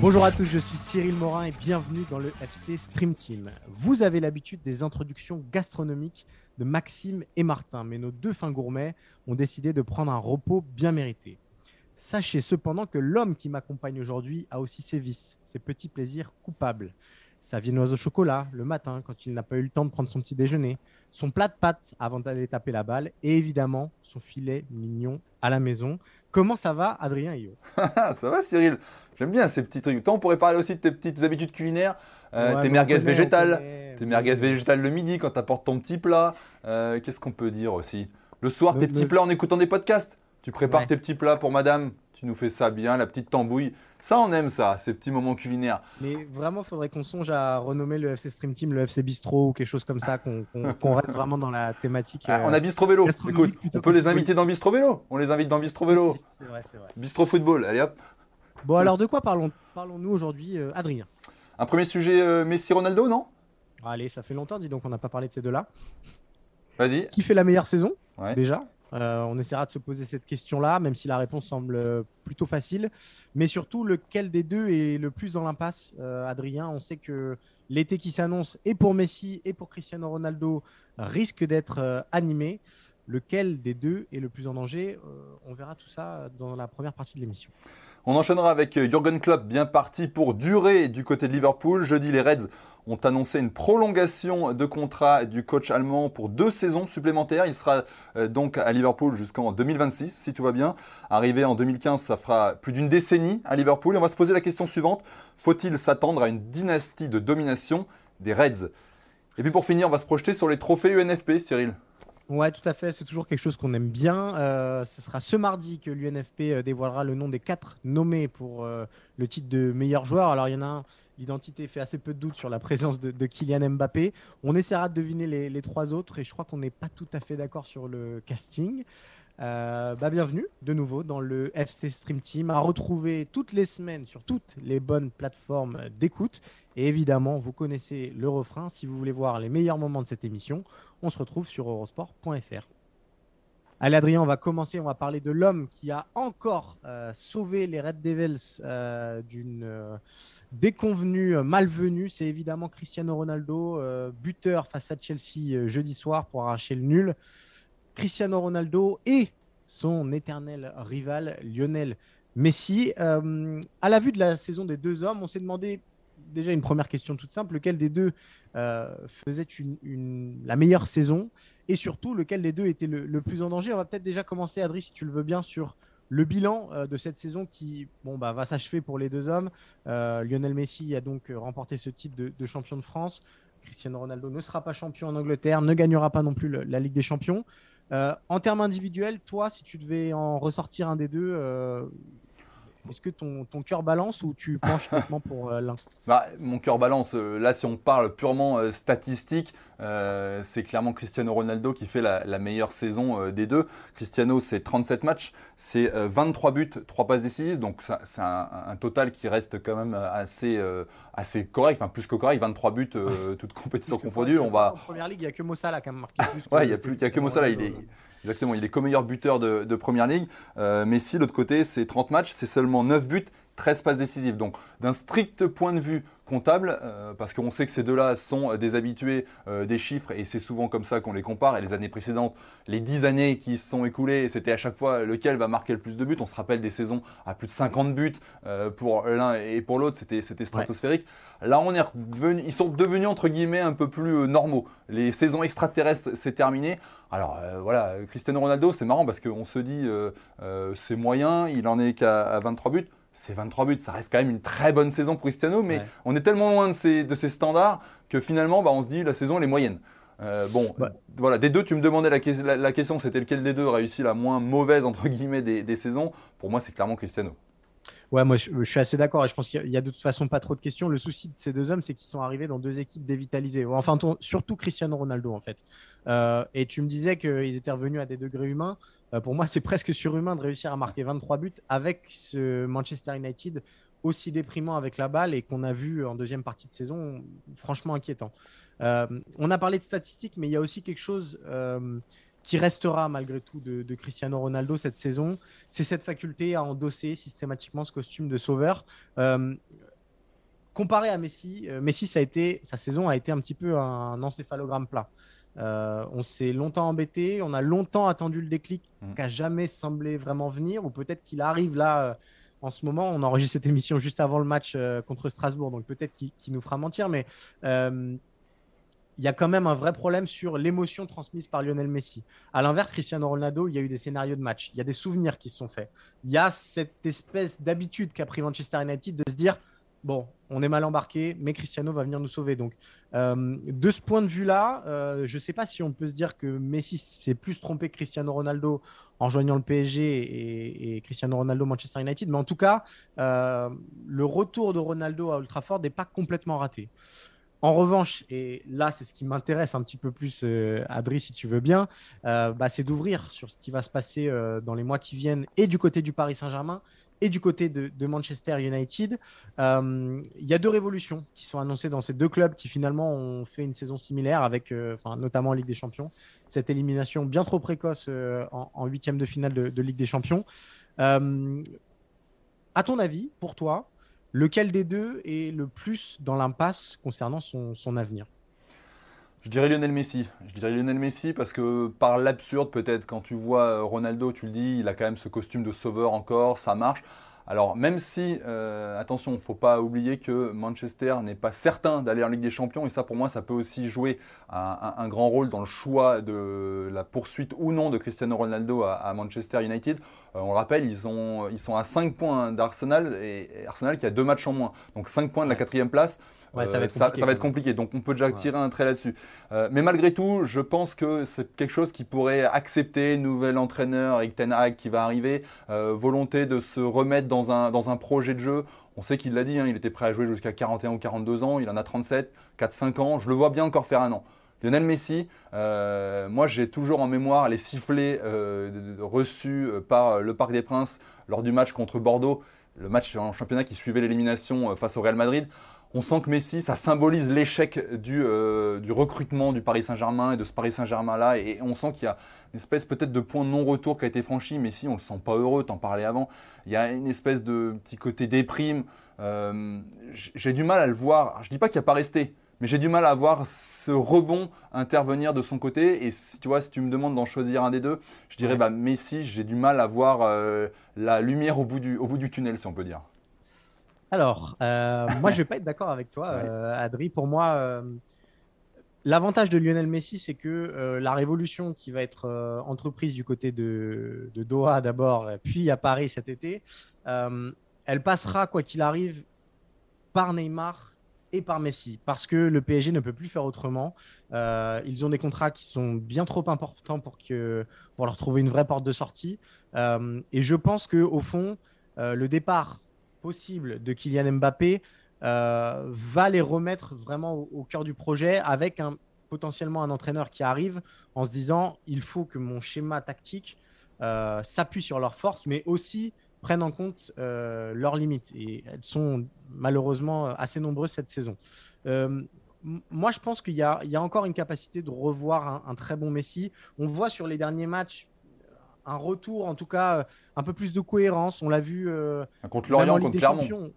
Bonjour à tous, je suis Cyril Morin et bienvenue dans le FC Stream Team. Vous avez l'habitude des introductions gastronomiques de Maxime et Martin, mais nos deux fins gourmets ont décidé de prendre un repos bien mérité. Sachez cependant que l'homme qui m'accompagne aujourd'hui a aussi ses vices, ses petits plaisirs coupables. Sa viennoise au chocolat le matin quand il n'a pas eu le temps de prendre son petit déjeuner, son plat de pâtes avant d'aller taper la balle et évidemment son filet mignon à la maison. Comment ça va Adrien et Yo ça va Cyril J'aime bien ces petits trucs. Toi, on pourrait parler aussi de tes petites habitudes culinaires, euh, Ouais, tes merguez connaît, végétales, connaît, tes merguez connaît. végétales le midi quand tu apportes ton petit plat. Euh, Qu'est-ce qu'on peut dire aussi? Le soir, Le- tes petits le- plats en écoutant des podcasts? Tu prépares Ouais. tes petits plats pour madame, tu nous fais ça bien, la petite tambouille. Ça, on aime ça, ces petits moments culinaires. Mais vraiment, faudrait qu'on songe à renommer le FC Stream Team le FC Bistro ou quelque chose comme ça, qu'on reste vraiment dans la thématique. Ah, euh, on a Bistro Vélo. Écoute, on peut les inviter dans Bistro Vélo. On les invite dans Bistro Vélo. C'est vrai, c'est vrai. Bistro Football, allez hop. Bon, alors de quoi parlons- parlons-nous aujourd'hui, euh, Adrien? Un premier sujet euh, Messi-Ronaldo, non? Allez, ça fait longtemps, dis donc, on n'a pas parlé de ces deux-là. Vas-y. Qui fait la meilleure saison Ouais. Déjà, Euh, on essaiera de se poser cette question-là, même si la réponse semble euh, plutôt facile. Mais surtout, lequel des deux est le plus dans l'impasse Euh, Adrien, on sait que l'été qui s'annonce, et pour Messi et pour Cristiano Ronaldo, risque d'être animé. Lequel des deux est le plus en danger? On verra tout ça dans la première partie de l'émission. On enchaînera avec Jürgen Klopp, bien parti pour durer du côté de Liverpool. Jeudi, les Reds ont annoncé une prolongation de contrat du coach allemand pour deux saisons supplémentaires. Il sera euh, donc à Liverpool jusqu'en 2026, si tout va bien. Arrivé en 2015, ça fera plus d'une décennie à Liverpool. Et on va se poser la question suivante. Faut-il s'attendre à une dynastie de domination des Reds? Et puis pour finir, on va se projeter sur les trophées UNFP, Cyril. Ouais, tout à fait. C'est toujours quelque chose qu'on aime bien. Euh, ce sera ce mardi que l'UNFP euh, dévoilera le nom des quatre nommés pour le titre de meilleur joueur. Alors, il y en a un, l'identité fait assez peu de doute sur la présence de, Kylian Mbappé. On essaiera de deviner les, les trois autres et je crois qu'on n'est pas tout à fait d'accord sur le casting. Euh, bah, bienvenue de nouveau dans le FC Stream Team à retrouver toutes les semaines sur toutes les bonnes plateformes d'écoute. Et évidemment, vous connaissez le refrain. Si vous voulez voir les meilleurs moments de cette émission, on se retrouve sur eurosport.fr. Allez Adrien, on va commencer, on va parler de l'homme qui a encore euh, sauvé les Red Devils euh, d'une euh, déconvenue malvenue. C'est évidemment Cristiano Ronaldo, buteur face à Chelsea jeudi soir pour arracher le nul. Cristiano Ronaldo et son éternel rival Lionel Messi. À la vue de la saison des deux hommes, on s'est demandé déjà une première question toute simple, lequel des deux euh, faisait la meilleure saison? Et surtout lequel des deux était le, plus en danger? On va peut-être déjà commencer, Adri, si tu le veux bien, sur le bilan euh, de cette saison qui bon, bah, va s'achever pour les deux hommes. Euh, Lionel Messi a donc remporté ce titre de, champion de France. Cristiano Ronaldo ne sera pas champion en Angleterre, ne gagnera pas non plus la Ligue des Champions. En termes individuels, toi, si tu devais en ressortir un des deux, est-ce que ton, ton cœur balance ou tu penches nettement pour euh, l'un? Bah, mon cœur balance. Euh, Là, si on parle purement euh, statistique, euh, c'est clairement Cristiano Ronaldo qui fait la, la meilleure saison des deux. Cristiano, c'est 37 matchs, c'est euh, 23 buts, 3 passes décisives. Donc, c'est un, un total qui reste quand même assez, assez correct, enfin plus que correct. 23 buts, toutes compétitions confondues. On va, En première ligue, il n'y a que Mossala qui a marqué plus. Ouais, il n'y a, plus- il y a que Mossala. Il est, exactement, il est co-meilleur buteur de, Première Ligue. Euh, Messi, de l'autre côté, c'est 30 matchs, c'est seulement 9 buts, 13 passes décisives. Donc, d'un strict point de vue comptable, euh, parce qu'on sait que ces deux-là sont des habitués euh, des chiffres, et c'est souvent comme ça qu'on les compare. Et les années précédentes, les 10 années qui se sont écoulées, c'était à chaque fois lequel va marquer le plus de buts. On se rappelle des saisons à plus de 50 buts euh, pour l'un et pour l'autre, c'était stratosphérique. Là, on est redevenu- ils sont devenus entre guillemets un peu plus euh, normaux. Les saisons extraterrestres, c'est terminé. Alors euh, voilà, Cristiano Ronaldo, c'est marrant parce qu'on se dit euh, euh, c'est moyen, il en est qu'à à 23 buts. C'est 23 buts. Ça reste quand même une très bonne saison pour Cristiano, mais on est tellement loin de ces, de ces standards que finalement, bah, on se dit la saison elle est moyenne. Euh, bon, voilà, des deux, tu me demandais la, la, question, c'était lequel des deux réussit la moins mauvaise entre guillemets des, des saisons. Pour moi, c'est clairement Cristiano. Ouais, moi je, suis assez d'accord et je pense qu'il y, a de toute façon pas trop de questions. Le souci de ces deux hommes, c'est qu'ils sont arrivés dans deux équipes dévitalisées. Enfin, surtout Cristiano Ronaldo en fait. Euh, et tu me disais qu'ils étaient revenus à des degrés humains. Euh, pour moi, c'est presque surhumain de réussir à marquer 23 buts avec ce Manchester United aussi déprimant avec la balle et qu'on a vu en deuxième partie de saison, franchement inquiétant. Euh, on a parlé de statistiques, mais il y a aussi quelque chose qui restera malgré tout de, Cristiano Ronaldo cette saison, c'est cette faculté à endosser systématiquement ce costume de sauveur. Euh, comparé à Messi, euh, Messi, ça a été, sa saison a été un petit peu un encéphalogramme plat. Euh, on s'est longtemps embêté, on a longtemps attendu le déclic mmh. qui n'a jamais semblé vraiment venir, ou peut-être qu'il arrive là en ce moment. On enregistre cette émission juste avant le match contre Strasbourg, donc peut-être qu'il nous fera mentir, mais il y a quand même un vrai problème sur l'émotion transmise par Lionel Messi. À l'inverse, Cristiano Ronaldo, il y a eu des scénarios de match, il y a des souvenirs qui se sont faits. Il y a cette espèce d'habitude qu'a pris Manchester United de se dire bon, on est mal embarqué, mais Cristiano va venir nous sauver. Donc, euh, de ce point de vue-là, euh, je ne sais pas si on peut se dire que Messi s'est plus trompé que Cristiano Ronaldo en joignant le PSG et, Cristiano Ronaldo Manchester United, mais en tout cas, euh, le retour de Ronaldo à Old Trafford n'est pas complètement raté. En revanche, et là c'est ce qui m'intéresse un petit peu plus, Adri, si tu veux bien, bah, c'est d'ouvrir sur ce qui va se passer dans les mois qui viennent et du côté du Paris Saint-Germain et du côté de, Manchester United. Il y a deux révolutions qui sont annoncées dans ces deux clubs qui finalement ont fait une saison similaire, avec, notamment en Ligue des Champions, cette élimination bien trop précoce en huitième de finale de Ligue des Champions. à ton avis, pour toi, Lequel des deux est le plus dans l'impasse concernant son, avenir? Je dirais Lionel Messi. Je dirais Lionel Messi parce que par l'absurde, peut-être, quand tu vois Ronaldo, tu le dis, il a quand même ce costume de sauveur encore, ça marche. Alors, même si, euh, attention, il ne faut pas oublier que Manchester n'est pas certain d'aller en Ligue des Champions, et ça, pour moi, ça peut aussi jouer un, grand rôle dans le choix de la poursuite ou non de Cristiano Ronaldo à, Manchester United. Euh, on le rappelle, ils, ont, ils sont à 5 points d'Arsenal, et, et Arsenal qui a deux matchs en moins. Donc 5 points de la quatrième place. Euh, ça, va être compliqué. Donc on peut déjà tirer un trait là-dessus. Euh, mais malgré tout, je pense que c'est quelque chose qui pourrait accepter. Nouvel entraîneur, Eric Ten Hag qui va arriver, euh, volonté de se remettre dans un, dans un projet de jeu. On sait qu'il l'a dit, hein, il était prêt à jouer jusqu'à 41 ou 42 ans. Il en a 37, 4-5 ans. Je le vois bien encore faire un an. Lionel Messi, moi j'ai toujours en mémoire les sifflets reçus par le Parc des Princes lors du match contre Bordeaux, le match en championnat qui suivait l'élimination face au Real Madrid on sent que Messi, ça symbolise l'échec du, euh, du, recrutement du Paris Saint-Germain et de ce Paris Saint-Germain-là. Et on sent qu'il y a une espèce peut-être de point de non-retour qui a été franchi. Messi, on ne le sent pas heureux, t'en parlais avant. Il y a une espèce de petit côté déprime. Euh, j'ai du mal à le voir. Je ne dis pas qu'il n'y a pas resté, mais j'ai du mal à voir ce rebond intervenir de son côté. Et si tu vois, si tu me demandes d'en choisir un des deux, je dirais bah, Messi, j'ai du mal à voir euh, la lumière au bout, du, au bout du tunnel, si on peut dire. Alors, euh, moi, je vais pas être d'accord avec toi, euh, Adri. Pour moi, euh, l'avantage de Lionel Messi, c'est que la révolution qui va être entreprise du côté de, Doha d'abord, puis à Paris cet été, elle passera, quoi qu'il arrive, par Neymar et par Messi, parce que le PSG ne peut plus faire autrement. ils ont des contrats qui sont bien trop importants pour, que, pour leur trouver une vraie porte de sortie. et je pense que au fond, le départ possible de Kylian Mbappé euh, va les remettre vraiment au, cœur du projet avec un, potentiellement un entraîneur qui arrive en se disant il faut que mon schéma tactique euh, s'appuie sur leurs forces, mais aussi prenne en compte euh, leurs limites. Et elles sont malheureusement assez nombreuses cette saison. moi, je pense qu'il y, y, a encore une capacité de revoir un, un, très bon Messi. On voit sur les derniers matchs un retour, en tout cas, euh, un peu plus de cohérence. On l'a vu euh, contre Lorient, contre Clermont.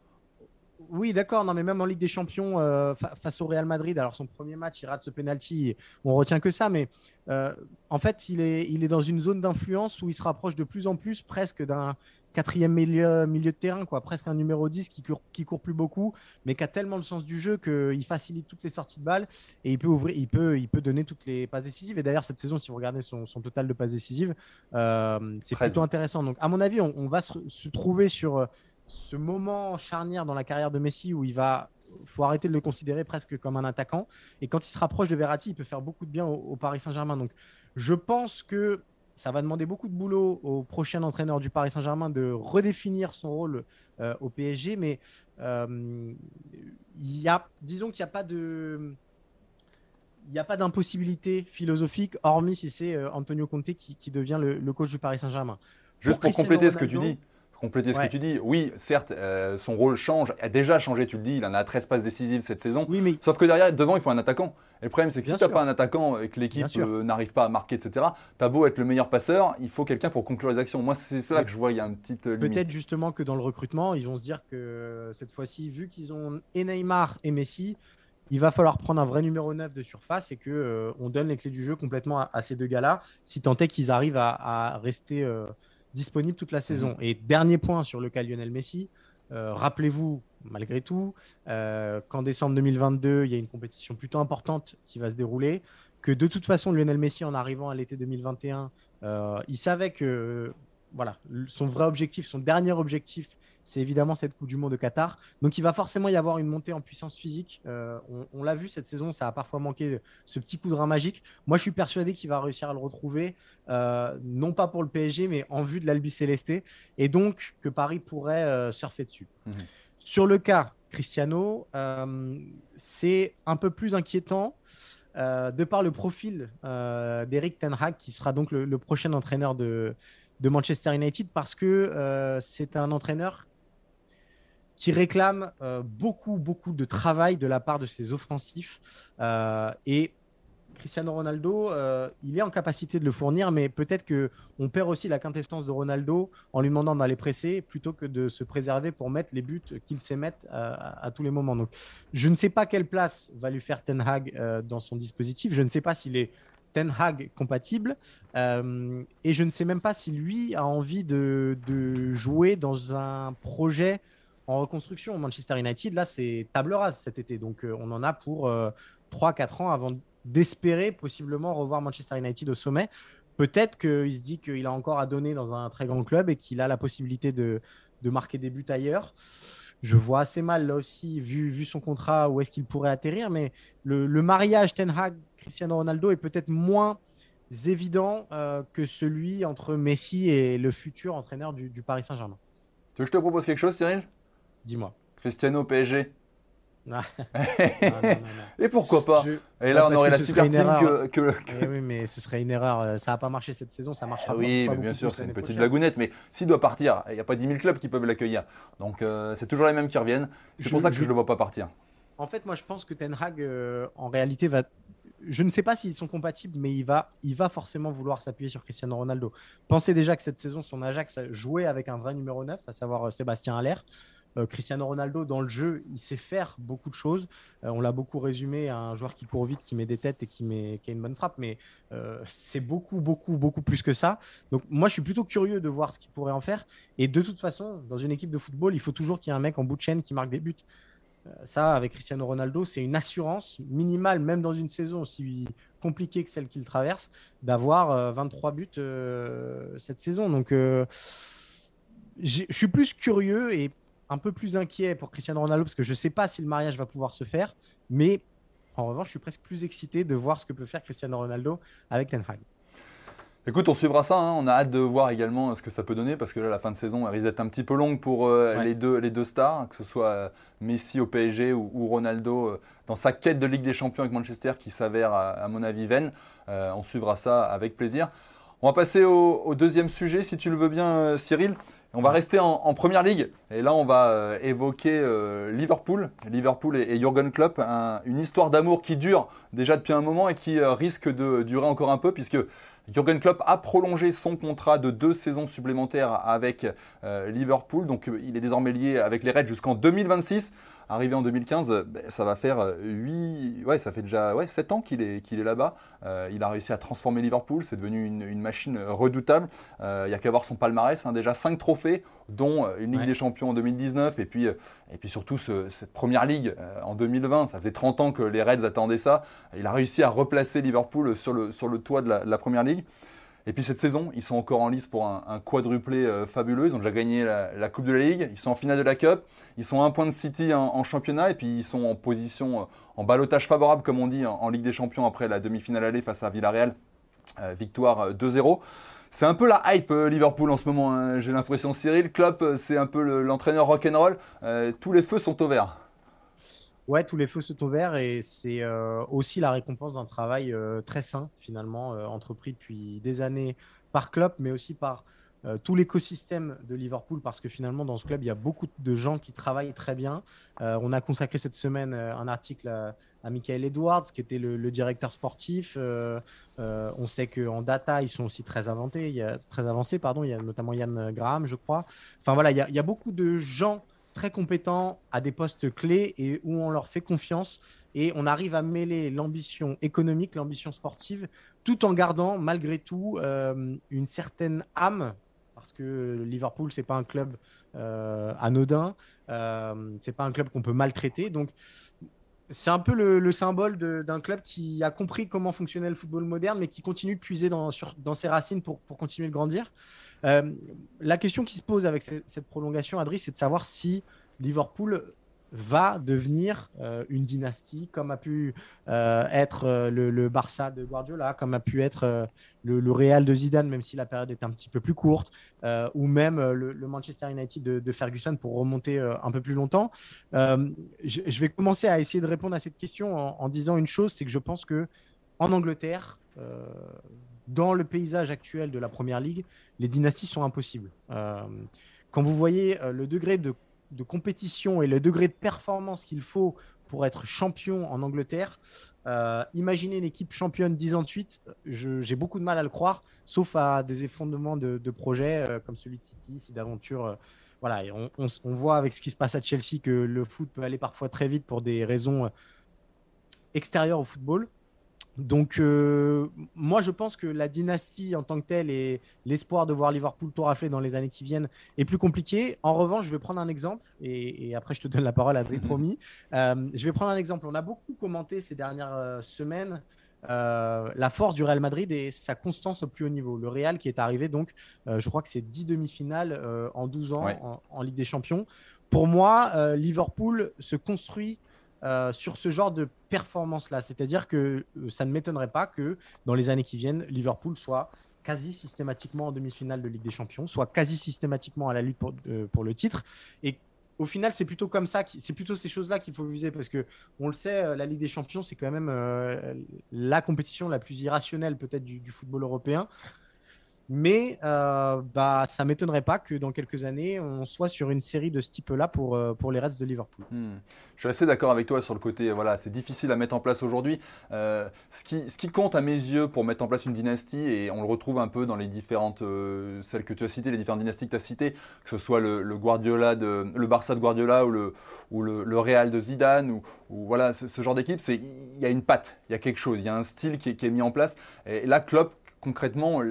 Oui, d'accord. Non, mais même en Ligue des Champions, euh, face au Real Madrid, alors son premier match, il rate ce penalty. On retient que ça, mais en fait, il est, il est dans une zone d'influence où il se rapproche de plus en plus, presque d'un quatrième milieu, milieu de terrain, quoi, presque un numéro 10 qui court, qui court plus beaucoup, mais qui a tellement le sens du jeu qu'il facilite toutes les sorties de balles et il peut, ouvrir, il peut, il peut donner toutes les passes décisives. Et d'ailleurs, cette saison, si vous regardez son, total de passes décisives, euh, c'est plutôt intéressant. Donc, à mon avis, on, va se, trouver sur, ce moment charnière dans la carrière de Messi où il va faut arrêter de le considérer presque comme un attaquant. Et quand il se rapproche de Verratti, il peut faire beaucoup de bien au, Paris Saint-Germain. Donc, je pense que ça va demander beaucoup de boulot au prochain entraîneur du Paris Saint-Germain de redéfinir son rôle euh, au PSG. Mais euh, y a, disons qu'il n'y a pas de. Il n'y a pas d'impossibilité philosophique, hormis si c'est euh, Antonio Conte qui, devient le, coach du Paris Saint-Germain. Juste pour, compléter ce que tu dis, compléter ce que tu dis. Oui, certes, euh, son rôle change, a déjà changé, tu le dis, il en a 13 passes décisives cette saison. Oui, mais... Sauf que derrière, devant, il faut un attaquant. Et le problème, c'est que si tu n'as pas un attaquant et que l'équipe euh, n'arrive pas à marquer, etc., tu as beau être le meilleur passeur, il faut quelqu'un pour conclure les actions. Moi, c'est là que je vois, il y a une petite euh, Peut-être justement que dans le recrutement, ils vont se dire que cette fois-ci, vu qu'ils ont et Neymar et Messi, il va falloir prendre un vrai numéro 9 de surface et que on donne les clés du jeu complètement à, ces deux gars-là, si tant est qu'ils arrivent à, rester disponible toute la mhm. saison. Et dernier point sur le cas Lionel Messi, euh, rappelez-vous, malgré tout, euh, qu'en décembre 2022, il y a une compétition plutôt importante qui va se dérouler, que de toute façon, Lionel Messi, en arrivant à l'été 2021, euh, il savait que voilà, son vrai objectif, son dernier objectif, c'est évidemment cette Coupe du Monde de Qatar. Donc il va forcément y avoir une montée en puissance physique. Euh, on, l'a vu cette saison, ça a parfois manqué ce petit coup de rein magique. Moi, je suis persuadé qu'il va réussir à le retrouver, euh, non pas pour le PSG, mais en vue de l'Albi Céleste, et donc que Paris pourrait euh, surfer dessus. Mhm. Sur le cas Cristiano, c'est un peu plus inquiétant. de par le profil d'Eric Ten Hag, qui sera donc le, prochain entraîneur de, de Manchester United, parce que c'est un entraîneur qui réclame euh, beaucoup, beaucoup de travail de la part de ses offensifs. Euh, et Cristiano Ronaldo, euh, il est en capacité de le fournir, mais peut-être qu'on perd aussi la quintessence de Ronaldo en lui demandant d'aller presser plutôt que de se préserver pour mettre les buts qu'il sait mettre à, tous les moments. Donc, je ne sais pas quelle place va lui faire Ten Hag dans son dispositif. Je ne sais pas s'il est Ten Hag compatible. et je ne sais même pas si lui a envie de jouer dans un projet en reconstruction. Manchester United, là, c'est table rase cet été. Donc, euh, on en a pour 3-4 euh, ans avant d'espérer possiblement revoir Manchester United au sommet. Peut-être qu'il se dit qu'il a encore à donner dans un très grand club et qu'il a la possibilité de, marquer des buts ailleurs. Je vois assez mal, là aussi, vu, vu son contrat, où est-ce qu'il pourrait atterrir. Mais le, mariage Ten Hag-Cristiano Ronaldo est peut-être moins évident euh, que celui entre Messi et le futur entraîneur du, du Paris Saint-Germain. Tu veux que je te propose quelque chose, Cyril? Dis-moi. Cristiano PSG. et pourquoi pas Et là, on aurait la super team que. Eh oui, mais ce serait une erreur. Ça n'a pas marché cette saison, ça marchera ah oui, mais bien sûr, c'est une petite lagounette. Mais s'il doit partir, il n'y a pas 10 000 clubs qui peuvent l'accueillir. Donc, euh, c'est toujours les mêmes qui reviennent. C'est pour ça que je ne le vois pas partir. En fait, moi, je pense que Ten Hag, euh, en réalité, va. Je ne sais pas s'ils sont compatibles, mais il va, il va forcément vouloir s'appuyer sur Cristiano Ronaldo. Pensez déjà que cette saison, son Ajax jouait avec un vrai numéro 9, à savoir euh, Sébastien Haller. Euh, Cristiano Ronaldo, dans le jeu, il sait faire beaucoup de choses. Euh, on l'a beaucoup résumé à un joueur qui court vite, qui met des têtes et qui, met, qui a une bonne frappe, mais euh, c'est beaucoup, beaucoup, beaucoup plus que ça. Donc moi, je suis plutôt curieux de voir ce qu'il pourrait en faire. Et de toute façon, dans une équipe de football, il faut toujours qu'il y ait un mec en bout de chaîne qui marque des buts. Ça, avec Cristiano Ronaldo, c'est une assurance minimale, même dans une saison aussi compliquée que celle qu'il traverse, d'avoir 23 buts cette saison. Donc, je suis plus curieux et un peu plus inquiet pour Cristiano Ronaldo parce que je ne sais pas si le mariage va pouvoir se faire. Mais en revanche, je suis presque plus excité de voir ce que peut faire Cristiano Ronaldo avec Ten Hag. Écoute, on suivra ça. Hein. On a hâte de voir également ce que ça peut donner parce que là, la fin de saison risque d'être un petit peu longue pour euh, les, deux, les deux stars, que ce soit euh, Messi au PSG ou, Ronaldo euh, dans sa quête de Ligue des Champions avec Manchester qui s'avère, à, mon avis, vaine. on suivra ça avec plaisir. On va passer au, deuxième sujet, si tu le veux bien, Cyril. On va rester en, première ligue. Et là on va euh, évoquer euh, Liverpool, Liverpool et, Jurgen Klopp, une histoire d'amour qui dure déjà depuis un moment et qui euh, risque de durer encore un peu puisque Jurgen Klopp a prolongé son contrat de deux saisons supplémentaires avec Liverpool, donc il est désormais lié avec les Reds jusqu'en 2026. Arrivé en 2015, ben, ça va faire 8, ouais, ça fait déjà ouais, 7 ans qu'il est, qu'il est là-bas. Euh, il a réussi à transformer Liverpool, c'est devenu une, machine redoutable. Euh, il n'y a qu'à voir son palmarès, hein. déjà 5 trophées, dont euh, une Ligue des Champions en 2019 et puis, et puis surtout cette première Ligue en 2020. Ça faisait 30 ans que les Reds attendaient ça. Il a réussi à replacer Liverpool sur le, sur le toit de la, première Ligue. Et puis cette saison, ils sont encore en lice pour un, quadruplé euh, fabuleux. Ils ont déjà gagné la, Coupe de la Ligue, ils sont en finale de la Cup, ils sont à un point de City en, championnat et puis ils sont en position, euh, en balotage favorable comme on dit, en, Ligue des Champions après la demi-finale aller face à Villarreal. Euh, victoire 2-0. C'est un peu la hype Liverpool en ce moment, hein. j'ai l'impression. Cyril, Klopp, c'est un peu l'entraîneur rock'n'roll. tous les feux sont au vert. Ouais, tous les feux sont ouverts et c'est euh, aussi la récompense d'un travail euh, très sain, finalement, euh, entrepris depuis des années par club, mais aussi par tout l'écosystème de Liverpool, parce que finalement, dans ce club, il y a beaucoup de gens qui travaillent très bien. on a consacré cette semaine un article à, Michael Edwards, qui était le, directeur sportif. on sait qu'en data, ils sont aussi très, inventés, très avancés. Pardon. Il y a notamment Yann Graham, je crois. Enfin voilà, il y a, beaucoup de gens très compétents à des postes clés et où on leur fait confiance et on arrive à mêler l'ambition économique, l'ambition sportive, tout en gardant malgré tout euh, une certaine âme, parce que Liverpool c'est pas un club euh, anodin, euh, c'est pas un club qu'on peut maltraiter, donc c'est un peu le, symbole d'un club qui a compris comment fonctionnait le football moderne, mais qui continue de puiser dans, ses racines pour, pour, continuer de grandir. Euh, la question qui se pose avec cette, prolongation, Adri, c'est de savoir si Liverpool va devenir euh, une dynastie, comme a pu euh, être le, Barça de Guardiola, comme a pu être le, Real de Zidane, même si la période est un petit peu plus courte, ou même le, Manchester United de, Ferguson pour remonter un peu plus longtemps. Je, vais commencer à essayer de répondre à cette question en, en disant une chose, c'est que je pense que en Angleterre, dans le paysage actuel de la Première Ligue, les dynasties sont impossibles. Euh, quand vous voyez euh, le degré de, compétition et le degré de performance qu'il faut pour être champion en Angleterre, euh, imaginez une équipe championne 10 ans de suite, j'ai beaucoup de mal à le croire, sauf à des effondrements de, projets comme celui de City, si d'aventure. voilà, on, on, voit avec ce qui se passe à Chelsea que le foot peut aller parfois très vite pour des raisons extérieures au football. Donc, euh, moi, je pense que la dynastie en tant que telle et l'espoir de voir Liverpool tout rafler dans les années qui viennent est plus compliqué. En revanche, je vais prendre un exemple et, après, je te donne la parole, à promis. Euh, je vais prendre un exemple. On a beaucoup commenté ces dernières euh, semaines la force du Real Madrid et sa constance au plus haut niveau. Le Real qui est arrivé, donc, je crois que c'est 10 demi-finales en 12 ans en, en, Ligue des Champions. Pour moi, Liverpool se construit euh, sur ce genre de performance-là. C'est-à-dire que euh, ça ne m'étonnerait pas que dans les années qui viennent, Liverpool soit quasi systématiquement en demi-finale de Ligue des Champions, soit quasi systématiquement à la lutte pour, euh, le titre. Et au final, c'est plutôt comme ça, c'est plutôt ces choses-là qu'il faut viser parce que on le sait, la Ligue des Champions, c'est quand même la compétition la plus irrationnelle peut-être du, football européen. Mais euh, bah, ça ne m'étonnerait pas que dans quelques années, on soit sur une série de ce type-là pour, euh, pour les Reds de Liverpool. Hmm. Je suis assez d'accord avec toi sur le côté, voilà, c'est difficile à mettre en place aujourd'hui. Euh, ce, qui, compte à mes yeux pour mettre en place une dynastie, et on le retrouve un peu dans les différentes, celles que tu as citées, les différentes dynasties que tu as citées, que ce soit le, Guardiola de, le Barça de Guardiola ou le, ou le, Real de Zidane, ou, voilà, ce, genre d'équipe, il y a une patte, il y a quelque chose, il y a un style qui est, qui est mis en place. Et là, Klopp concrètement,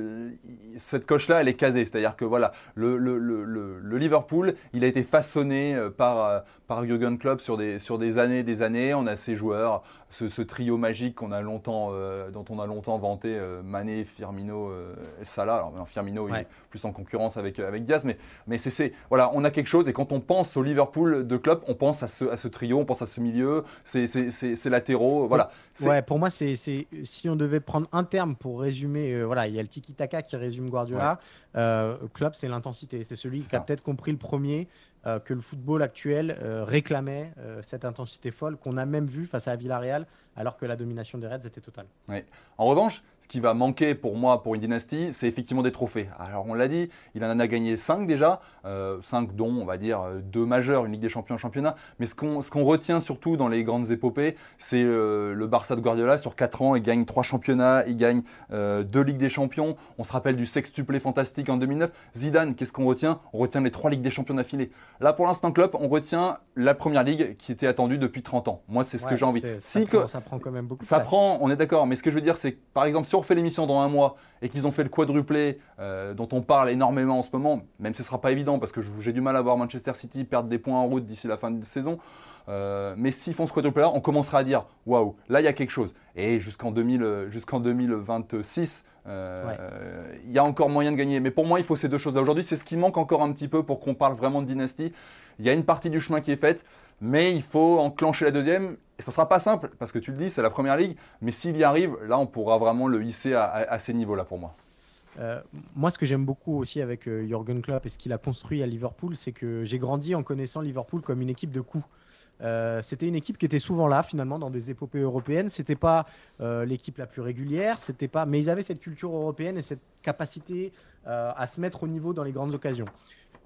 cette coche-là, elle est casée. C'est-à-dire que voilà, le, Liverpool, il a été façonné euh, par, euh, par Jürgen Klopp sur des, sur des années des années. On a ces joueurs, ce, trio magique qu'on a longtemps, euh, dont on a longtemps vanté, Mané, Firmino et Salah. Alors Firmino, il est plus en concurrence avec, avec Diaz, mais, mais c'est, voilà, on a quelque chose. Et quand on pense au Liverpool de Klopp, on pense à ce, à ce trio, on pense à ce milieu, ces, latéraux. Voilà. Ouais, pour moi, c'est, si on devait prendre un terme pour résumer voilà, il y a le tiki-taka qui résume Guardiola. Euh, Klopp, c'est l'intensité. C'est celui qui a peut-être compris le premier euh, que le football actuel euh, réclamait euh, cette intensité folle qu'on a même vu face à Villarreal alors que la domination des Reds était totale. En revanche, ce qui va manquer pour moi pour une dynastie, c'est effectivement des trophées. Alors on l'a dit, il en a gagné 5 déjà, 5 dont on va dire deux majeurs, une Ligue des Champions, un championnat. Mais ce qu'on retient surtout dans les grandes épopées, c'est le Barça de Guardiola sur 4 ans, il gagne 3 championnats, il gagne 2 Ligues des Champions. On se rappelle du sextuplé fantastique en 2009. Zidane, qu'est-ce qu'on retient? On retient les 3 Ligues des Champions d'affilée. Là, pour l'instant, club, on retient la première ligue qui était attendue depuis 30 ans. Moi, c'est ce que j'ai envie. Si ça, ça, prend quand même beaucoup de Ça prend, on est d'accord. Mais ce que je veux dire, c'est que, par exemple, si on refait l'émission dans un mois et qu'ils ont fait le quadruplé euh, dont on parle énormément en ce moment, même si ce ne sera pas évident parce que j'ai du mal à voir Manchester City perdre des points en route d'ici la fin de saison, Euh, mais s'ils font ce quadruple on commencera à dire waouh, là il y a quelque chose. Et jusqu'en 2026, il y a encore moyen de gagner. Mais pour moi, il faut ces deux choses-là. Aujourd'hui, c'est ce qui manque encore un petit peu pour qu'on parle vraiment de dynastie. Il y a une partie du chemin qui est faite, mais il faut enclencher la deuxième. Et ça ne sera pas simple, parce que tu le dis, c'est la première ligue. Mais s'il y arrive, là, on pourra vraiment le hisser à ces niveaux-là pour moi. Euh, moi, ce que j'aime beaucoup aussi avec euh, Jürgen Klopp et ce qu'il a construit à Liverpool, c'est que j'ai grandi en connaissant Liverpool comme une équipe de coups. Euh, c'était une équipe qui était souvent là finalement dans des épopées européennes. C'était pas l'équipe la plus régulière, c'était pas, mais ils avaient cette culture européenne et cette capacité à se mettre au niveau dans les grandes occasions.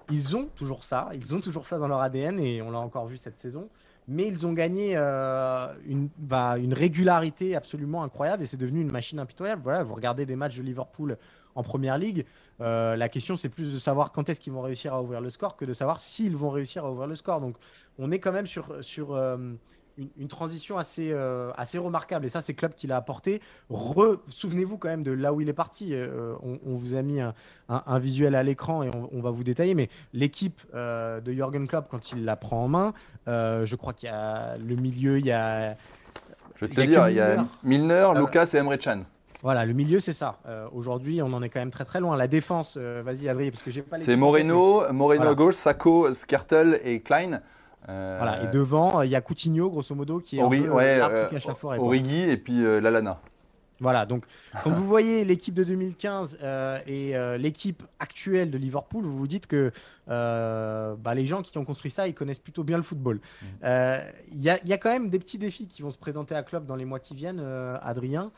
Ils ont toujours ça, ils ont toujours ça dans leur ADN et on l'a encore vu cette saison mais ils ont gagné euh, une, bah, une, régularité absolument incroyable et c'est devenu une machine impitoyable. Voilà, vous regardez des matchs de Liverpool en première ligue, euh, la question c'est plus de savoir quand est-ce qu'ils vont réussir à ouvrir le score que de savoir s'ils vont réussir à ouvrir le score. Donc on est quand même sur, sur euh, une, transition assez, euh, assez remarquable. Et ça, c'est Club qui l'a apporté. Souvenez-vous quand même de là où il est parti. Euh, on, vous a mis un, visuel à l'écran et on, va vous détailler. Mais l'équipe euh, de Jürgen Klopp, quand il la prend en main, je crois qu'il y a le milieu, il y a. Je vais te le dire, il y a Milner, Lucas et Emre Can. Voilà, le milieu, c'est ça. Aujourd'hui, on en est quand même très très loin. La défense, vas-y Adrien, parce que j'ai pas C'est Moreno, Moreno à gauche, Sacco, Skertel et Klein. Voilà, et devant, il y a Coutinho, grosso modo, qui est Ori, un peu ouais, euh, qui forêt. Origi et puis euh, Lalana. Voilà, donc quand vous voyez l'équipe de 2015 euh, et l'équipe actuelle de Liverpool, vous vous dites que bah, les gens qui ont construit ça, ils connaissent plutôt bien le football. Mm. Il y, y, a quand même des petits défis qui vont se présenter à Club dans les mois qui viennent, Adrien.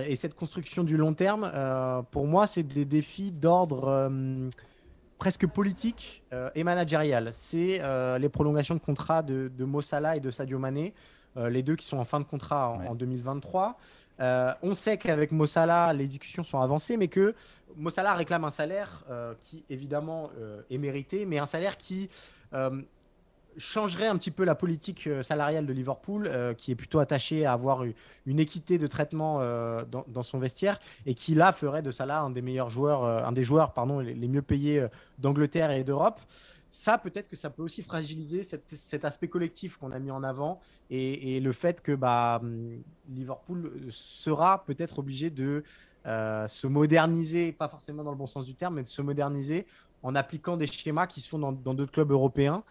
et cette construction du long terme, pour moi, c'est des défis d'ordre presque politique euh, et managérial. C'est euh, les prolongations de contrat de, de Mossala et de Sadio Mané, euh, les deux qui sont en fin de contrat en, 2023. on sait qu'avec Mossala, les discussions sont avancées, mais que Mossala réclame un salaire qui, évidemment, est mérité, mais un salaire qui changerait un petit peu la politique euh, salariale de Liverpool, euh, qui est plutôt attachée à avoir une équité de traitement euh, dans, son vestiaire et qui là ferait de Salah un des meilleurs joueurs, un des joueurs pardon, les, mieux payés d'Angleterre et d'Europe. Ça, peut-être que ça peut aussi fragiliser cet, aspect collectif qu'on a mis en avant et, le fait que bah, hum, Liverpool sera peut-être obligé de se moderniser, pas forcément dans le bon sens du terme, mais de se moderniser en appliquant des schémas qui se font dans d'autres clubs européens.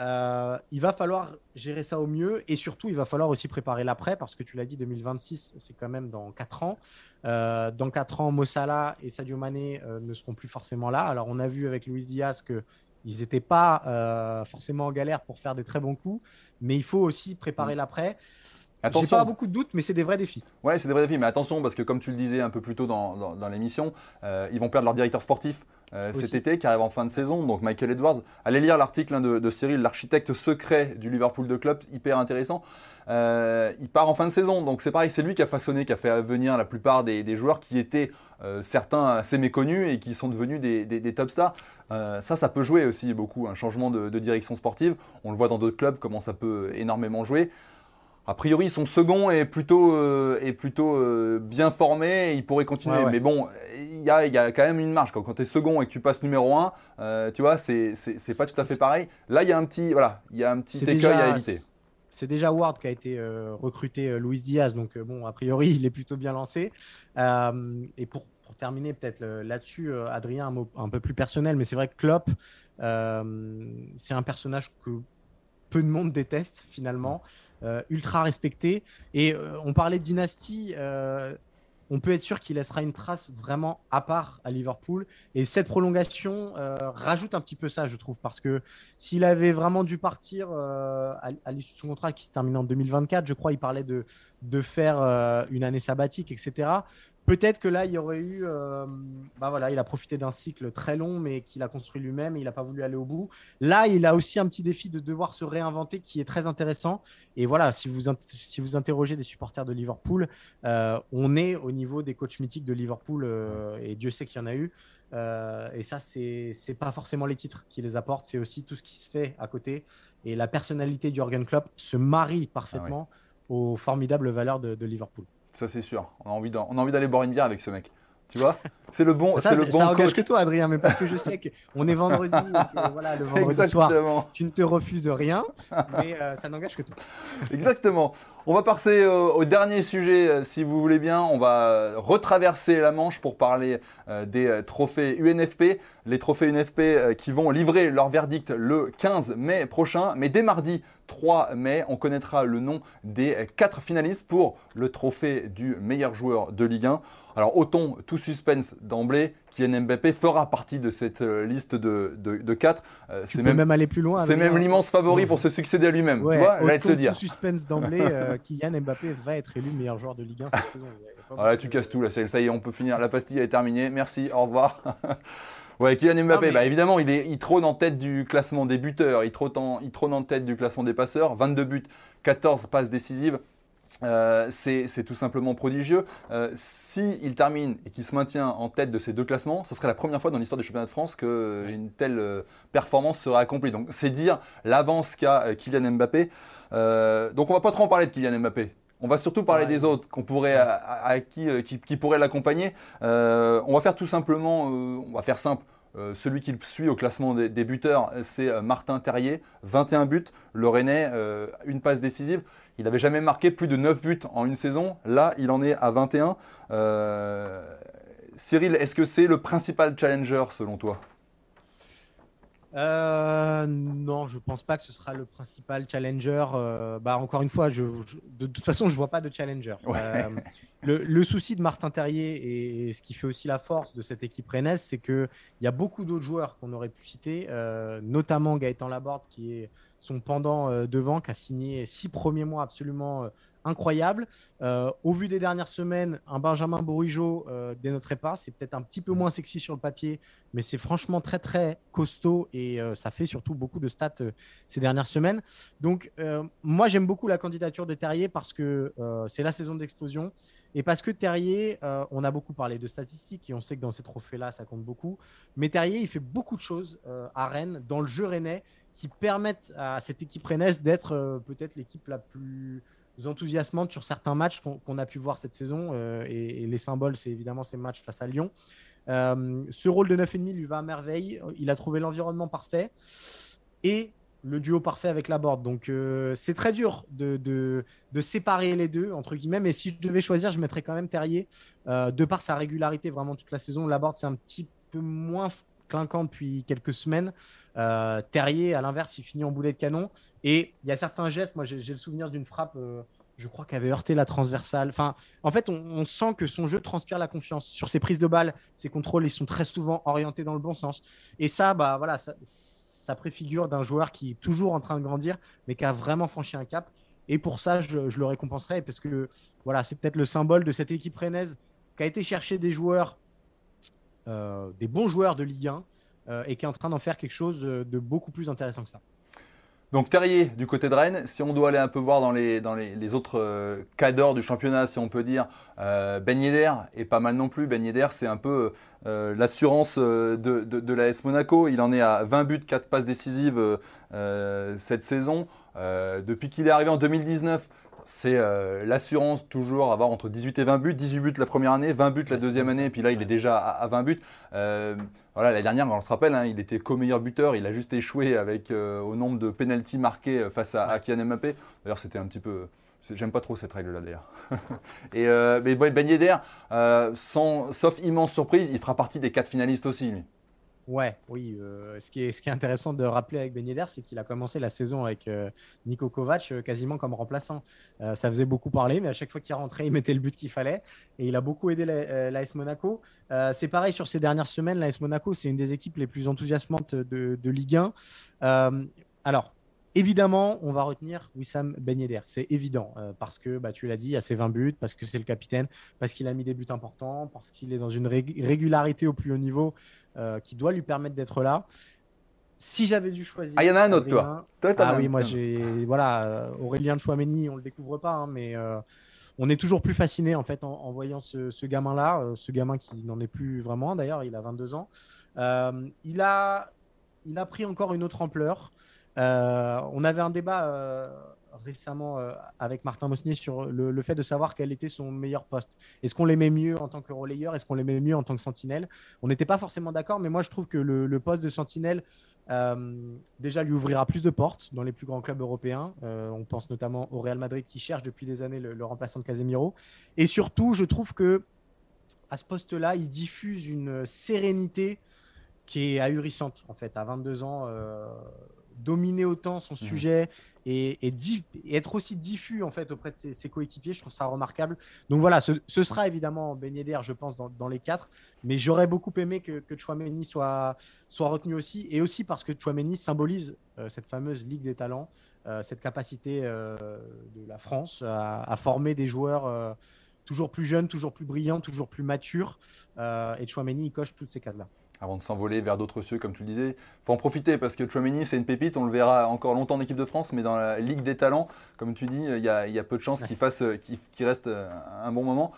Euh, il va falloir gérer ça au mieux et surtout, il va falloir aussi préparer l'après parce que tu l'as dit, 2026, c'est quand même dans 4 ans. Euh, dans 4 ans, Mossala et Sadio Mané euh, ne seront plus forcément là. Alors, on a vu avec Luis Diaz que ils n'étaient pas forcément en galère pour faire des très bons coups, mais il faut aussi préparer mm. l'après. J'ai pas beaucoup de doutes, mais c'est des vrais défis. Ouais, c'est des vrais défis, mais attention parce que comme tu le disais un peu plus tôt dans, dans, l'émission, ils vont perdre leur directeur sportif. Euh, cet été qui arrive en fin de saison. Donc Michael Edwards, allez lire l'article hein, de, Cyril, l'architecte secret du Liverpool de club, hyper intéressant. Euh, il part en fin de saison, donc c'est pareil, c'est lui qui a façonné, qui a fait venir la plupart des, joueurs qui étaient euh, certains assez méconnus et qui sont devenus des, top stars. ça, ça peut jouer aussi beaucoup, un changement de, de direction sportive. On le voit dans d'autres clubs, comment ça peut énormément jouer. A priori, son second est plutôt, euh, est plutôt euh, bien formé, il pourrait continuer. Mais bon, il y a, y a, quand même une marge. Quand, tu es second et que tu passes numéro 1, euh, tu vois, c'est pas tout à fait pareil. Là, il y a un petit, voilà, il y a un petit écueil à éviter. C'est déjà Ward qui a été recruté Luis Diaz, donc bon, a priori, il est plutôt bien lancé. et pour, pour terminer peut-être là-dessus, Adrien, un mot un peu plus personnel, mais c'est vrai que Klopp, c'est un personnage que peu de monde déteste finalement. Ultra respecté. Et euh, on parlait de dynastie euh, on peut être sûr qu'il laissera une trace vraiment à part à Liverpool. Et cette prolongation rajoute un petit peu ça, je trouve, parce que s'il avait vraiment dû partir à, l'issue de son contrat qui se termine en 2024, je crois, il parlait de, de faire une année sabbatique, etc. Peut-être que là, il y aurait eu. Euh, bah voilà, il a profité d'un cycle très long, mais qu'il a construit lui-même et il n'a pas voulu aller au bout. Là, il a aussi un petit défi de devoir se réinventer qui est très intéressant. Et voilà, si vous, si vous interrogez des supporters de Liverpool, euh, on est au niveau des coachs mythiques de Liverpool euh, et Dieu sait qu'il y en a eu. et ça, c'est n'est pas forcément les titres qui les apportent, c'est aussi tout ce qui se fait à côté. Et la personnalité du Jurgen Klopp se marie parfaitement ah aux formidables valeurs de Liverpool. Ça, c'est sûr. On a envie d'aller boire une bière avec ce mec. Tu vois? C'est le bon, Ça, c'est le c'est- bon ça engage que toi, Adrien, mais parce que je sais qu'on est vendredi, et que, voilà, le vendredi soir, tu ne te refuses rien, mais euh, ça n'engage que toi. Exactement. On va passer au, au dernier sujet, euh, si vous voulez bien. On va euh, retraverser la Manche pour parler euh, des euh, trophées UNFP. Les trophées UNFP euh, qui vont livrer leur verdict le 15 mai prochain. Mais dès mardi 3 mai, on connaîtra le nom des euh, quatre finalistes pour le trophée du meilleur joueur de Ligue 1. Alors, autant tout suspense d'emblée, Kylian Mbappé fera partie de cette euh, liste de, de, de quatre. Euh, c'est même, même, aller plus loin. c'est même l'immense favori pour se succéder à lui-même. Ouais, j'allais te le dire. tout suspense d'emblée, euh, Kylian Mbappé va être élu meilleur joueur de Ligue 1 cette saison. Ah, tu casses tout là, ça ça y est, on peut finir. La pastille est terminée. Merci, au revoir. ouais, Kylian Mbappé, mais- bah, évidemment, il, est, il trône en tête du classement des buteurs, il trône, en, il trône en tête du classement des passeurs. 22 buts, 14 passes décisives. Euh, c'est tout simplement prodigieux. Euh, si il termine et qu'il se maintient en tête de ces deux classements, ce serait la première fois dans l'histoire du championnat de France qu'une telle euh, performance serait accomplie. Donc c'est dire l'avance qu'a euh, Kylian Mbappé. Donc on va pas trop en parler de Kylian Mbappé. On va surtout parler Ouais. des autres qu'on pourrait, à, à- à qui, qui, qui pourraient l'accompagner. On va faire tout simplement, on va faire simple. Euh, celui qui le suit au classement des, des buteurs, c'est euh, Martin Terrier, 21 buts. Le Rennais, euh, une passe décisive. Il n'avait jamais marqué plus de 9 buts en une saison. Là, il en est à 21. Euh, Cyril, est-ce que c'est le principal challenger selon toi? Euh, non, je pense pas que ce sera le principal challenger. Euh, bah, encore une fois, je, je- de toute façon, je vois pas de challenger. Ouais. Euh, le, le souci de Martin Terrier et, ce qui fait aussi la force de cette équipe rennaise, c'est qu'il y a beaucoup d'autres joueurs qu'on aurait pu citer, notamment Gaëtan Laborde, qui est son pendant euh, devant, qui a signé six premiers mois absolument euh, incroyables. Euh, au vu des dernières semaines, un Benjamin Bourigeau dénoterait pas. C'est peut-être un petit peu moins sexy sur le papier, mais c'est franchement très très costaud et ça fait surtout beaucoup de stats ces dernières semaines. Donc moi j'aime beaucoup la candidature de Terrier parce que c'est la saison d'explosion et parce que Terrier, on a beaucoup parlé de statistiques et on sait que dans ces trophées-là ça compte beaucoup, mais Terrier il fait beaucoup de choses à Rennes, dans le jeu rennais, qui permettent à cette équipe rennaise d'être euh, peut-être l'équipe la plus enthousiasmante sur certains matchs qu'on a pu voir cette saison euh, et, les symboles c'est évidemment ces matchs face à Lyon. Euh, ce rôle de 9,5 lui va à merveille. Il a trouvé l'environnement parfait et le duo parfait avec la board. Donc, c'est très dur de, de, séparer les deux, entre guillemets. Mais si je devais choisir, je mettrais quand même Terrier. De par sa régularité vraiment toute la saison, la board, c'est un petit peu moins clinquant depuis quelques semaines. Euh, Terrier, à l'inverse, il finit en boulet de canon. Et il y a certains gestes. Moi, j'ai le souvenir d'une frappe. euh, je crois qu'elle avait heurté la transversale. Enfin, en fait, on, sent que son jeu transpire la confiance. Sur ses prises de balles, ses contrôles, ils sont très souvent orientés dans le bon sens. Et ça, bah voilà, ça, ça préfigure d'un joueur qui est toujours en train de grandir, mais qui a vraiment franchi un cap. Et pour ça, je, je le récompenserai parce que voilà, c'est peut-être le symbole de cette équipe rennaise qui a été chercher des joueurs, euh, des bons joueurs de Ligue 1, euh, et qui est en train d'en faire quelque chose de beaucoup plus intéressant que ça. Donc Terrier du côté de Rennes, si on doit aller un peu voir dans les, autres euh, cadors du championnat, si on peut dire, euh, Ben Yedder est pas mal non plus. Ben Yedder, c'est un peu euh, l'assurance euh, de, de, de l'AS Monaco. Il en est à 20 buts, 4 passes décisives euh, euh, cette saison. Euh, depuis qu'il est arrivé en 2019, c'est euh, l'assurance toujours avoir entre 18 et 20 buts. 18 buts la première année, 20 buts la deuxième année, et puis là il est déjà à, à 20 buts. Euh, voilà, l'année dernière, on se rappelle, hein, il était co-meilleur buteur, il a juste échoué avec euh, au nombre de pénalties marqués face à, à Kylian Mbappé. D'ailleurs, c'était un petit peu. J'aime pas trop cette règle-là d'ailleurs. Et euh, mais Ben Yedder, euh, sans- sauf immense surprise, il fera partie des quatre finalistes aussi, lui. Ouais, oui. euh, ce, qui est, intéressant de rappeler avec Ben c'est qu'il a commencé la saison avec euh, Nico Kovac euh, quasiment comme remplaçant. Euh, ça faisait beaucoup parler, mais à chaque fois qu'il rentrait, il mettait le but qu'il fallait. Et il a beaucoup aidé la- l'AS Monaco. C'est pareil sur ces dernières semaines. L'AS Monaco, c'est une des équipes les plus enthousiasmantes de, Ligue 1. Euh, alors, évidemment, on va retenir Wissam Ben. C'est évident, parce que bah, tu l'as dit, il a ses 20 buts, parce que c'est le capitaine, parce qu'il a mis des buts importants, parce qu'il est dans une rég- régularité au plus haut niveau euh, qui doit lui permettre d'être là. Si j'avais dû choisir. Ah, il y en a un autre, toi. Adrien- Ah oui, moi j'ai. Voilà, euh, Aurélien de Chouameni, on le découvre pas, hein, mais euh, on est toujours plus fasciné en fait en, en voyant ce, ce gamin-là, euh, ce gamin qui n'en est plus vraiment d'ailleurs, il a 22 ans. Il, a, il a pris encore une autre ampleur. On avait un débat récemment avec Martin Mosnier sur le, fait de savoir quel était son meilleur poste. Est-ce qu'on l'aimait mieux en tant que relayeur? Est-ce qu'on l'aimait mieux en tant que sentinelle? On n'était pas forcément d'accord, mais moi je trouve que le, poste de sentinelle déjà lui ouvrira plus de portes dans les plus grands clubs européens. on pense notamment au Real Madrid qui cherche depuis des années le, remplaçant de Casemiro. Et surtout, je trouve que à ce poste-là, il diffuse une sérénité qui est ahurissante en fait. À 22 ans, euh, dominer autant son mmh. sujet et, être aussi diffus en fait auprès de ses, coéquipiers, je trouve ça remarquable. Donc voilà, ce, sera évidemment baigné d'air, je pense, dans, les quatre. Mais j'aurais beaucoup aimé que, que Chouameni soit, soit retenu aussi, et aussi parce que Chouameni symbolise euh, cette fameuse Ligue des talents, euh, cette capacité de la France à, former des joueurs toujours plus jeunes, toujours plus brillants, toujours plus matures. et Chouameni, il coche toutes ces cases-là avant de s'envoler vers d'autres cieux, comme tu le disais. Il faut en profiter parce que Chouameni, c'est une pépite. On le verra encore longtemps en équipe de France, mais dans la Ligue des talents, comme tu dis, il y a, peu de chances qu'il fasse, qu'il reste un bon moment.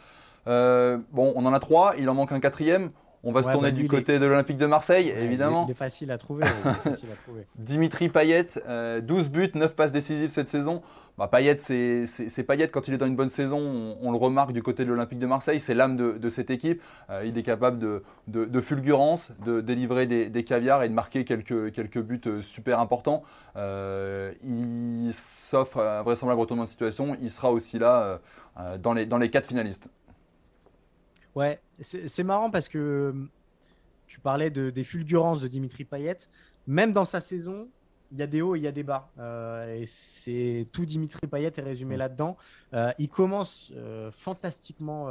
Euh, bon, on en a trois, il en manque un quatrième. On va se tourner bah, du côté de l'Olympique de Marseille, évidemment. Il est, facile à trouver. Dimitri Payet, 12 euh, buts, 9 passes décisives cette saison. Bah, Payet, c'est Payet quand il est dans une bonne saison, on, le remarque du côté de l'Olympique de Marseille, c'est l'âme de, cette équipe. Euh, il est capable de, fulgurance, de délivrer des, caviars et de marquer quelques, quelques buts euh, super importants. il s'offre un vraisemblable retournement de situation. Il sera aussi là dans, les, dans les quatre finalistes. Ouais, c'est marrant parce que hum, tu parlais de, des fulgurances de Dimitri Payet. Même dans sa saison, il y a des hauts et il y a des bas. Euh, et c'est tout Dimitri Payet est résumé mm. là-dedans. Euh, il commence euh, fantastiquement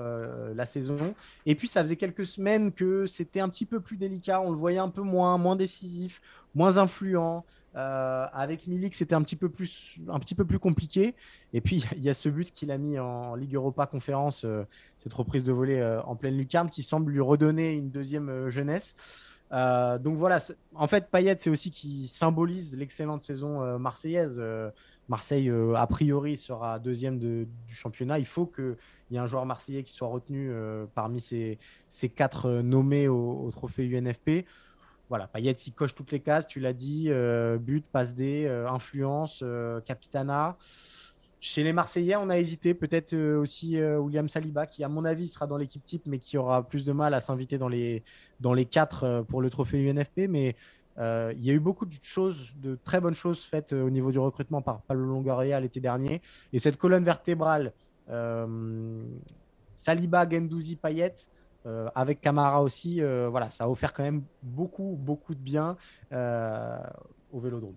la saison. Et puis, ça faisait quelques semaines que c'était un petit peu plus délicat. On le voyait un peu moins, moins décisif, moins influent. Avec Milik, c'était un petit peu plus, un petit peu plus compliqué. Et puis il y a ce but qu'il a mis en Ligue Europa Conférence, cette reprise de volée en pleine lucarne, qui semble lui redonner une deuxième jeunesse. Donc voilà, en fait, Payet, c'est aussi qui symbolise l'excellente saison marseillaise. Marseille, a priori, sera deuxième du championnat. Il faut qu'il y ait un joueur marseillais qui soit retenu parmi ces, quatre nommés au, au trophée UNFP voilà, Payet, il coche toutes les cases, tu l'as dit, euh, but, passe D, euh, influence, euh, capitana. Chez les Marseillais, on a hésité, peut-être aussi William Saliba, qui à mon avis sera dans l'équipe type, mais qui aura plus de mal à s'inviter dans les, dans les quatre pour le trophée UNFP. Mais il y a eu beaucoup de choses, de très bonnes choses faites au niveau du recrutement par Pablo Longoria l'été dernier. Et cette colonne vertébrale, Saliba, Gendouzi, Payet, euh, avec Camara aussi, euh, voilà, ça a offert quand même beaucoup, beaucoup de bien euh, au Vélodrome.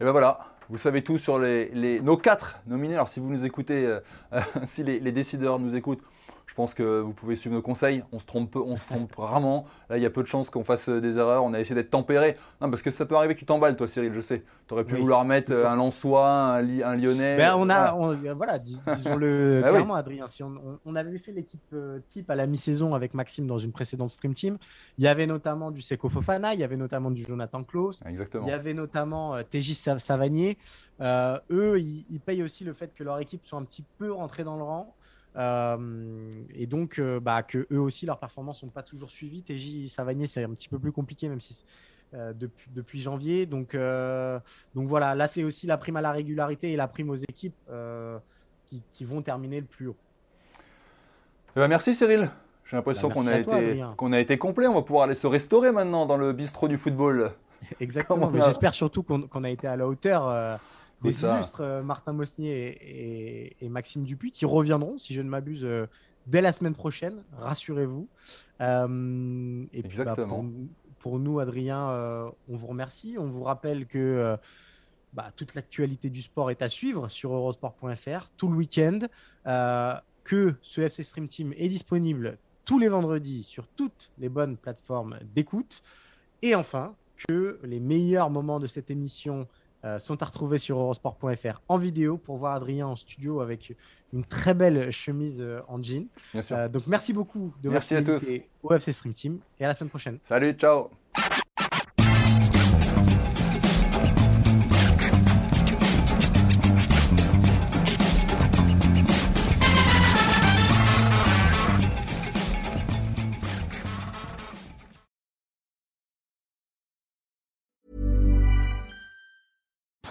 Et ben voilà, vous savez tout sur nos quatre nominés. Alors si vous nous écoutez, si les, décideurs nous écoutent, je pense que vous pouvez suivre nos conseils. On se trompe peu, on se trompe rarement. Là, il y a peu de chances qu'on fasse euh, des erreurs. On a essayé d'être tempéré. Non, parce que ça peut arriver que tu t'emballes, toi, Cyril, je sais. Tu aurais pu vouloir mettre euh, un Lançois, un, un Lyonnais. Ben, on a, voilà, disons-le ben clairement, Adrien. Si on, avait fait l'équipe euh, type à la mi-saison avec Maxime dans une précédente Stream Team, il y avait notamment du Seko Fofana, il y avait notamment du Jonathan Klaus, Exactement. il y avait notamment euh, Savanier. eux, ils, ils payent aussi le fait que leur équipe soit un petit peu rentrée dans le rang. Euh, et donc, euh, bah, que eux aussi, leurs performances sont pas toujours suivies. TJ Savanier, c'est un petit peu plus compliqué, même si euh, depuis, depuis, janvier. Donc, donc voilà, là, c'est aussi la prime à la régularité et la prime aux équipes qui, qui, vont terminer le plus haut. Eh ben, merci Cyril. J'ai l'impression bah, qu'on a, été, qu'on a été complet. On va pouvoir aller se restaurer maintenant dans le bistrot du football. Exactement. Mais j'espère surtout qu'on a été à la hauteur des illustres euh, Martin Mosnier et, Maxime Dupuis qui reviendront, si je ne m'abuse, euh, dès la semaine prochaine, rassurez-vous. Euh, et puis bah, pour, nous, Adrien, on vous remercie. On vous rappelle que bah, toute l'actualité du sport est à suivre sur eurosport.fr tout le week-end, que ce FC Stream Team est disponible tous les vendredis sur toutes les bonnes plateformes d'écoute. Et enfin, que les meilleurs moments de cette émission euh, sont à retrouver sur eurosport.fr en vidéo pour voir Adrien en studio avec une très belle chemise euh, en jean. Euh, donc merci beaucoup de merci votre au FC Stream Team et à la semaine prochaine. Salut, ciao.